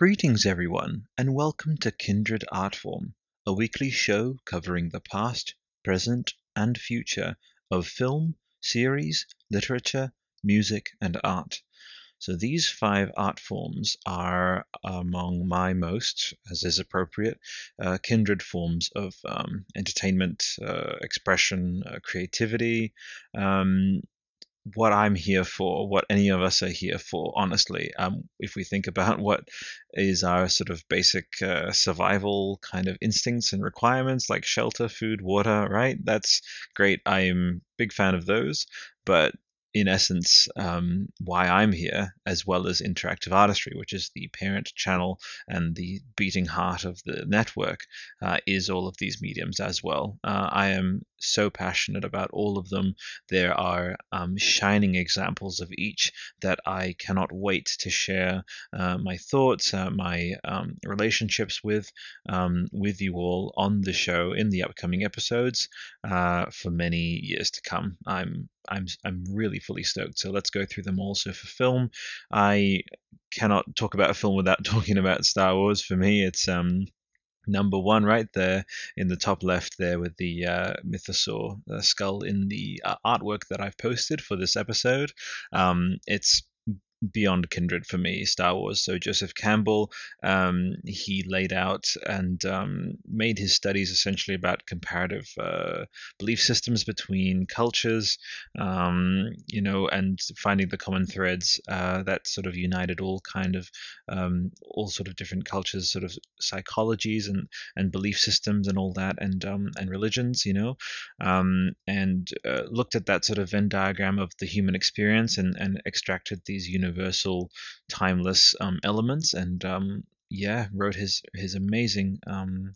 Greetings, everyone, and welcome to Kindred Artform, a weekly show covering the past, present, and future of film, series, literature, music, and art. So, these five art forms are among my most, as is appropriate, uh, kindred forms of um, entertainment, uh, expression, uh, creativity, um, what I'm here for, what any of us are here for, honestly. Um, if we think about what is our sort of basic uh, survival kind of instincts and requirements, like shelter, food, water, right? That's great. I'm big fan of those. But in essence, um, why I'm here, as well as interactive artistry, which is the parent channel and the beating heart of the network, uh, is all of these mediums as well. Uh, I am so passionate about all of them. There are um, shining examples of each that I cannot wait to share uh, my thoughts, uh, my um, relationships with, um, with you all on the show in the upcoming episodes uh, for many years to come. I'm I'm I'm really fully stoked. So let's go through them all. So for film, I cannot talk about a film without talking about Star Wars. For me, it's um number one right there in the top left there with the uh, mythosaur uh, skull in the uh, artwork that I've posted for this episode. Um, it's beyond kindred for me star wars. So joseph campbell um, he laid out and um, made his studies essentially about comparative uh, belief systems between cultures um, you know and finding the common threads uh, that sort of united all kind of um, all sort of different cultures sort of psychologies and and belief systems and all that and um, and religions you know um, and uh, looked at that sort of venn diagram of the human experience and and extracted these universal universal, timeless um, elements, and um, yeah, wrote his his amazing um,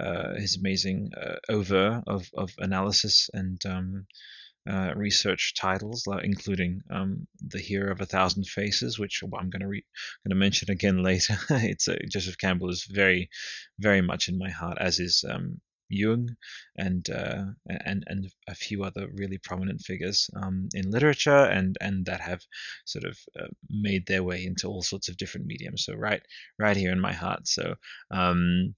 uh, his amazing uh, over of of analysis and. Um, uh, research titles, including um, "The Hero of a Thousand Faces," which I'm going to re- going to mention again later. it's uh, Joseph Campbell is very, very much in my heart, as is um, Jung and uh, and and a few other really prominent figures um, in literature and and that have sort of uh, made their way into all sorts of different mediums. So right right here in my heart. So um,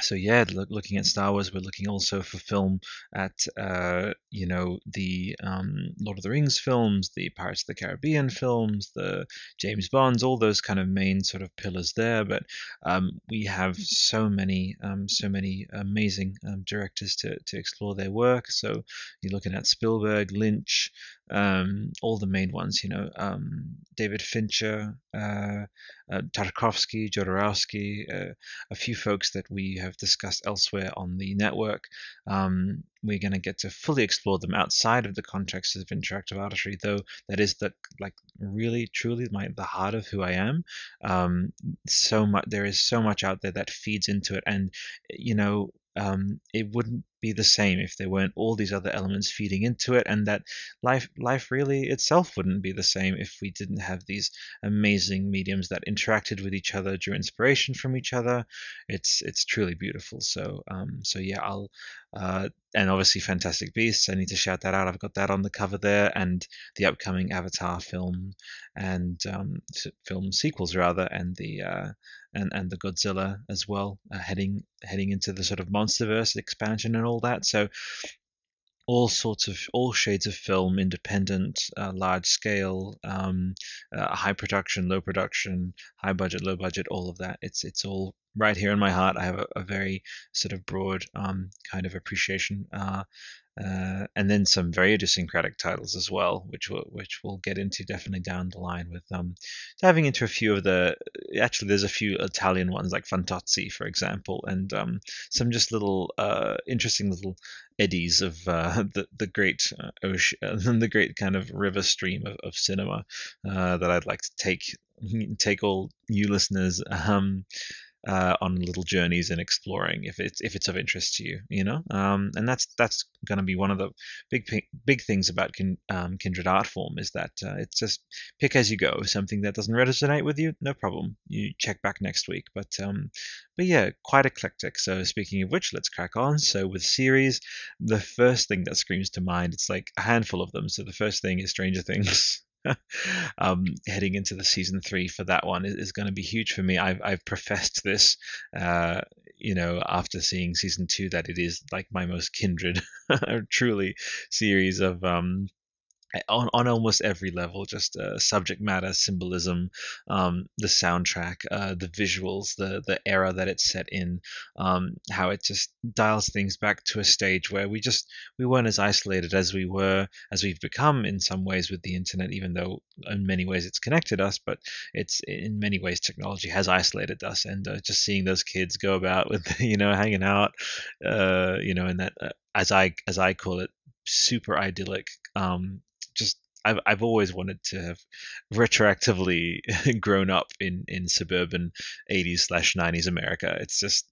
so yeah, look, looking at Star Wars, we're looking also for film at uh, you know the um, Lord of the Rings films, the Pirates of the Caribbean films, the James Bonds, all those kind of main sort of pillars there. But um, we have so many, um, so many amazing um, directors to to explore their work. So you're looking at Spielberg, Lynch, um, all the main ones, you know, um, David Fincher, uh, uh, Tarkovsky, Jodorowsky, uh, a few folks that we have discussed elsewhere on the network. Um, we're going to get to fully explore them outside of the context of interactive artistry, though that is the like really truly my the heart of who I am. Um, so much there is so much out there that feeds into it, and you know um, it wouldn't be the same if there weren't all these other elements feeding into it and that life life really itself wouldn't be the same if we didn't have these amazing mediums that interacted with each other drew inspiration from each other. It's it's truly beautiful. So um so yeah i'll uh and obviously fantastic beasts i need to shout that out i've got that on the cover there and the upcoming avatar film and um film sequels rather and the uh and and the Godzilla as well, uh, heading heading into the sort of MonsterVerse expansion and all that. So all sorts of all shades of film, independent, uh, large scale, um, uh, high production, low production, high budget, low budget, all of that. It's it's all right here in my heart. I have a, a very sort of broad um, kind of appreciation uh, uh, and then some very idiosyncratic titles as well, which we'll, which we'll get into definitely down the line with um, diving into a few of the. Actually, there's a few Italian ones like Fantozzi, for example, and um, some just little uh, interesting little eddies of uh, the the great uh, ocean, the great kind of river stream of, of cinema uh, that I'd like to take take all you listeners um, uh, on little journeys and exploring if it's if it's of interest to you you know? Um, and that's that's going to be one of the big big things about kin, um, kindred art form is that uh, it's just pick as you go something that doesn't resonate with you no problem. You check back next week but um but yeah quite eclectic. So speaking of which let's crack on. So with series the first thing that screams to mind it's like a handful of them. So the first thing is stranger things um, heading into the season three for that one is, is going to be huge for me. I've I've professed this, uh, you know, after seeing season two, that it is like my most kindred, truly series of um, on, on almost every level just uh, subject matter symbolism um, the soundtrack uh, the visuals the the era that it's set in um, how it just dials things back to a stage where we just we weren't as isolated as we were as we've become in some ways with the internet even though in many ways it's connected us but it's in many ways technology has isolated us. And uh, just seeing those kids go about with you know hanging out uh, you know in that uh, as I as I call it super idyllic um, I've I've always wanted to have retroactively grown up in in suburban 80s slash 90s America. It's just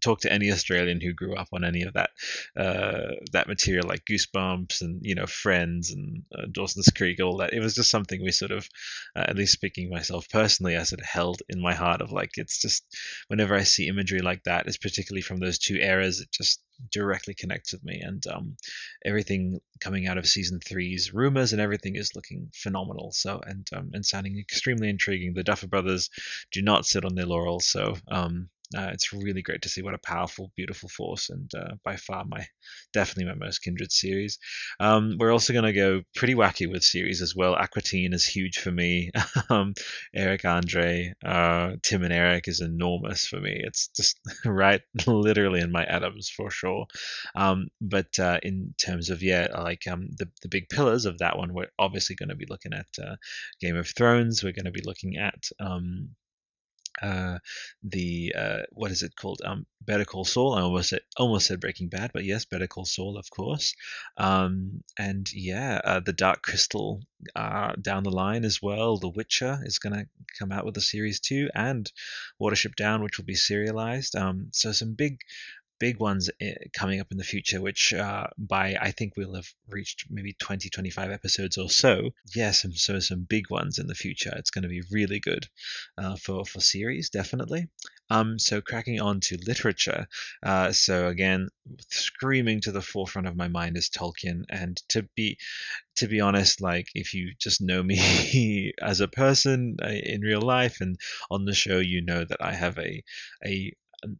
talk to any Australian who grew up on any of that uh, that material, like Goosebumps and you know Friends and uh, Dawson's Creek, all that. It was just something we sort of, uh, at least speaking myself personally, I sort of held in my heart of like it's just whenever I see imagery like that, it's particularly from those two eras, it just directly connects with me. And um, everything coming out of season three's rumors and everything is looking phenomenal. So and um, and sounding extremely intriguing. The duffer brothers do not sit on their laurels. So um, uh, it's really great to see what a powerful, beautiful force, and uh, by far my definitely my most kindred series. Um, we're also going to go pretty wacky with series as well. Aqua Teen is huge for me. um, Eric Andre, uh, Tim and Eric is enormous for me. It's just right, literally in my atoms for sure. Um, but uh, in terms of yeah, like um, the the big pillars of that one, we're obviously going to be looking at uh, Game of Thrones. We're going to be looking at um, uh, the uh, what is it called? Um, Better Call Saul. I almost said almost said Breaking Bad, but yes, Better Call Saul, of course. Um, and yeah, uh, the Dark Crystal uh, down the line as well. The Witcher is going to come out with a series two, and Watership Down, which will be serialized. Um, so some big big ones eh, coming up in the future, which uh, by I think we'll have reached maybe 20, 25 episodes or so. Yes, and so some big ones in the future. It's going to be really good uh, for for series, definitely. Um, so cracking on to literature. Uh, so again, screaming to the forefront of my mind is Tolkien, and to be to be honest, like if you just know me as a person uh, in real life and on the show, you know that I have a a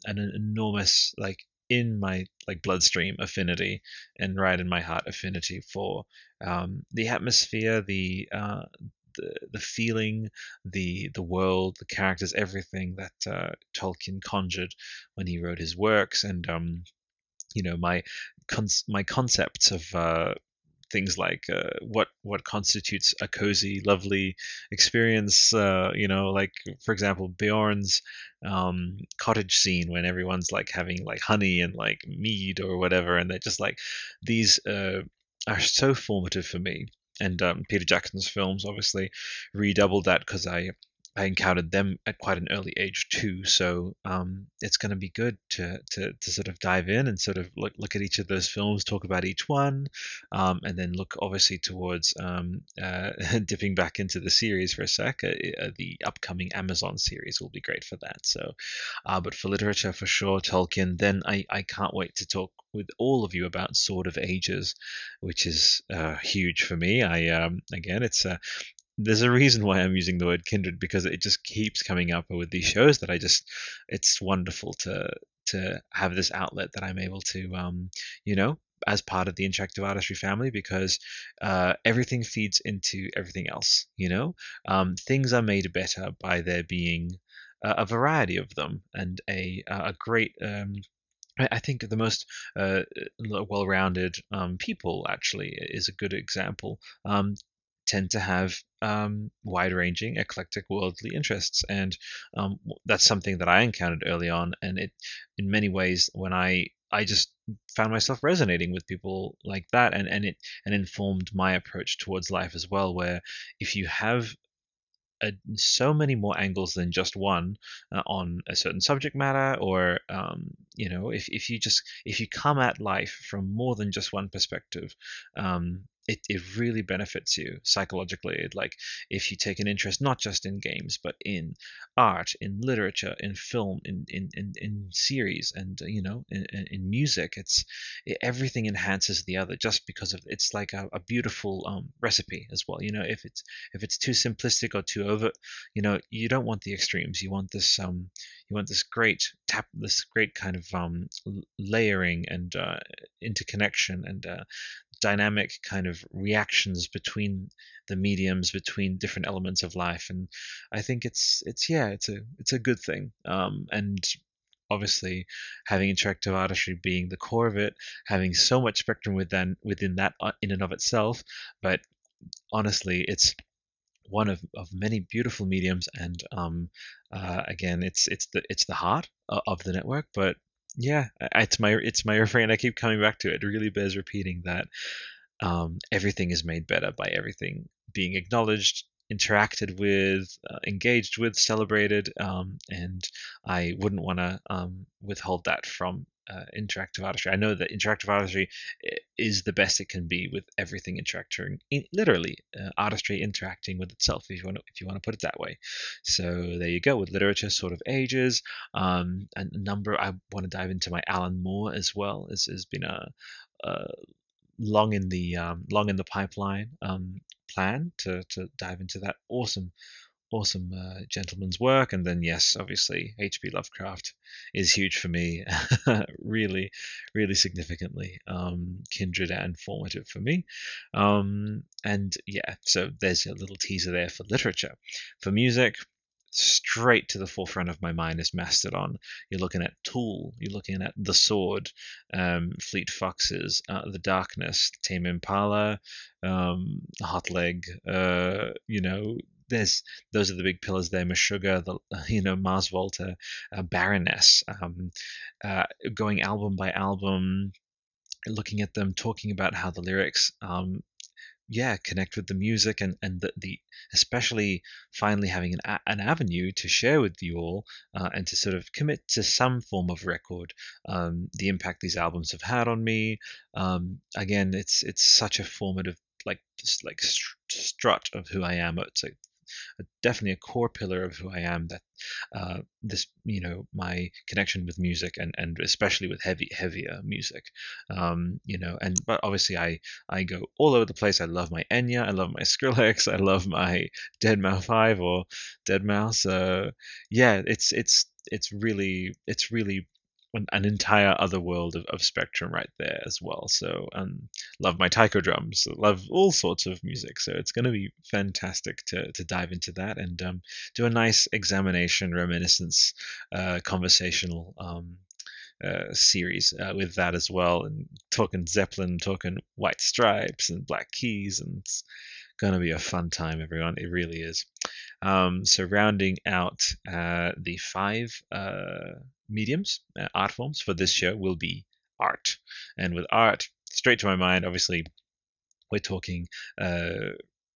an enormous like in my like bloodstream affinity and right in my heart affinity for um, the atmosphere, the uh, the the feeling, the the world, the characters, everything that uh, Tolkien conjured when he wrote his works, and um, you know my con- my concepts of uh, things like uh, what what constitutes a cozy, lovely experience. Uh, you know, like for example, Beorn's um, cottage scene when everyone's like having like honey and like mead or whatever, and they're just like these uh, are so formative for me. And um, Peter Jackson's films obviously redoubled that because I I encountered them at quite an early age too. So um, it's going to be good to, to, to sort of dive in and sort of look look at each of those films, talk about each one, um, and then look obviously towards um, uh, dipping back into the series for a sec. Uh, uh, the upcoming Amazon series will be great for that. So, uh, but for literature for sure, Tolkien. Then I I can't wait to talk with all of you about Sword of Ages, which is uh, huge for me. I um, again, it's a there's a reason why I'm using the word kindred because it just keeps coming up with these shows that I just it's wonderful to to have this outlet that I'm able to um, you know as part of the interactive artistry family because uh, everything feeds into everything else you know um, things are made better by there being a, a variety of them and a a great um, I think the most uh, well-rounded um, people actually is a good example. Um, tend to have um, wide-ranging, eclectic, worldly interests, and um, that's something that I encountered early on. And it, in many ways, when I I just found myself resonating with people like that, and and it and informed my approach towards life as well. Where if you have a, so many more angles than just one uh, on a certain subject matter or um, you know if, if you just if you come at life from more than just one perspective um, it, it really benefits you psychologically. Like if you take an interest not just in games, but in art, in literature, in film, in in, in, in series, and you know, in, in music, it's it, everything enhances the other just because of it's like a, a beautiful um, recipe as well. You know, if it's if it's too simplistic or too over, you know, you don't want the extremes. You want this um you want this great tap this great kind of um layering and uh, interconnection and uh, dynamic kind of reactions between the mediums between different elements of life and i think it's it's yeah it's a it's a good thing. Um, and obviously having interactive artistry being the core of it having so much spectrum within within that uh, in and of itself but honestly it's one of, of many beautiful mediums and um, uh, again it's it's the it's the heart of the network but yeah, it's my it's my refrain. I keep coming back to it. Really bears repeating that um, everything is made better by everything being acknowledged, interacted with, uh, engaged with, celebrated, um, and I wouldn't want to um, withhold that from uh, interactive artistry. I know that interactive artistry is the best it can be with everything interacting, literally uh, artistry interacting with itself, if you want to, if you want to put it that way. So there you go. With literature, Sword of Ages, um, and a number. I want to dive into my Alan Moore as well. Has has been a, a long in the um, long in the pipeline um, plan to to dive into that awesome awesome uh, gentleman's work. And then, yes, obviously, H.P. Lovecraft is huge for me, really, really significantly um, kindred and formative for me. Um, and yeah, so there's a little teaser there for literature. For music, straight to the forefront of my mind is Mastodon. You're looking at Tool, you're looking at The Sword, um, Fleet Foxes, uh, The Darkness, Tame Impala, um, Hot Leg, uh, you know, there's those are the big pillars there. Meshuggah, the you know Mars Volta, uh, Baroness, um, uh, going album by album, looking at them, talking about how the lyrics. Um, yeah, connect with the music and and the, the especially finally having an an avenue to share with you all uh, and to sort of commit to some form of record. Um, the impact these albums have had on me. Um, again, it's it's such a formative like like strut of who I am. It's definitely a core pillar of who I am. That uh, this, you know, my connection with music and and especially with heavy heavier music, um, you know, and but obviously I I go all over the place. I love my Enya, I love my Skrillex, I love my deadmau5 or deadmau5. Uh, yeah, it's it's it's really it's really an, entire other world of, of spectrum right there as well. So um, love my taiko drums, love all sorts of music. So it's going to be fantastic to, to dive into that and um, do a nice examination, reminiscence, uh, conversational um, uh, series uh, with that as well, and talking Zeppelin, talking White Stripes and Black Keys, and it's going to be a fun time, everyone. It really is. Um, so rounding out uh, the five uh, mediums, uh, art forms for this show will be art. And with art, straight to my mind, obviously, we're talking uh,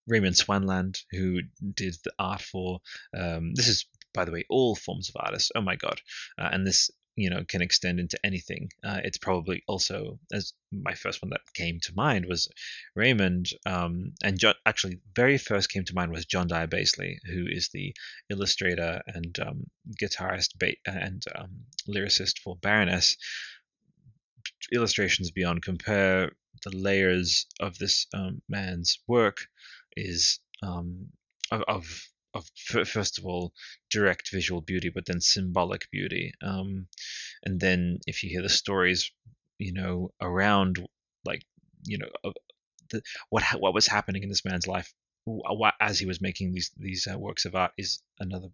Raymond Swanland, who did the art for. Um, this is, by the way, all forms of artists. Oh my god! Uh, and this you know can extend into anything. Uh, it's probably also as my first one that came to mind was Raymond, um, and John, actually very first came to mind was John Dyer Baizley, who is the illustrator and um, guitarist ba- and um, lyricist for Baroness. Illustrations beyond compare. The layers of this um, man's work is um, of, of of first of all direct visual beauty, but then symbolic beauty. Um, and then if you hear the stories, you know, around like you know uh, the, what what was happening in this man's life as he was making these these uh, works of art is another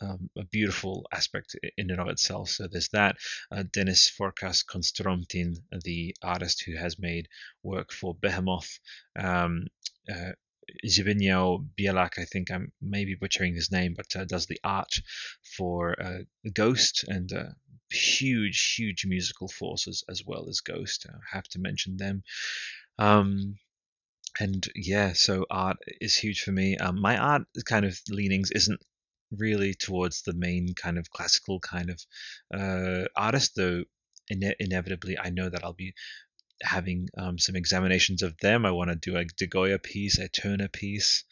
um, a beautiful aspect in and of itself. So there's that. Uh, Denis Forkas Kostromitin, the artist who has made work for Behemoth, um, uh, Zbigniew Bielak, I think I'm maybe butchering his name, but uh, does the art for uh, Ghost and uh, huge, huge musical forces as well as Ghost. I have to mention them. Um, and yeah, so art is huge for me. Um, my art kind of leanings isn't really towards the main kind of classical kind of uh, artist, though ine- inevitably I know that I'll be having um, some examinations of them. I want to do a De Goya piece, a Turner piece.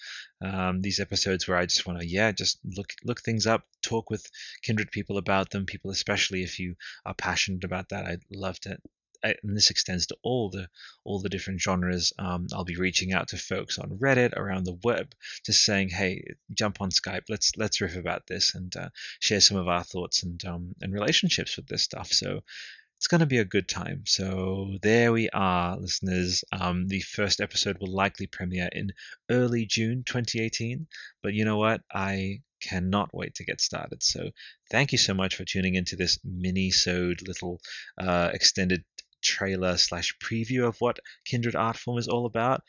Um, these episodes where I just want to, yeah, just look look things up, talk with kindred people about them. People, especially if you are passionate about that, I'd love to. I, and this extends to all the all the different genres. Um, I'll be reaching out to folks on Reddit, around the web, just saying, "Hey, jump on Skype. Let's let's riff about this and uh, share some of our thoughts and um, and relationships with this stuff." So it's going to be a good time. So there we are, listeners. Um, the first episode will likely premiere in early June 2018. But you know what? I cannot wait to get started. So thank you so much for tuning into this mini-sode little uh, extended trailer slash preview of what Kindred Artform is all about.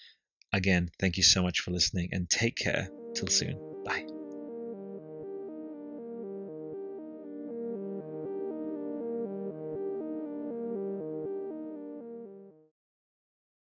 Again, thank you so much for listening and take care. Till soon.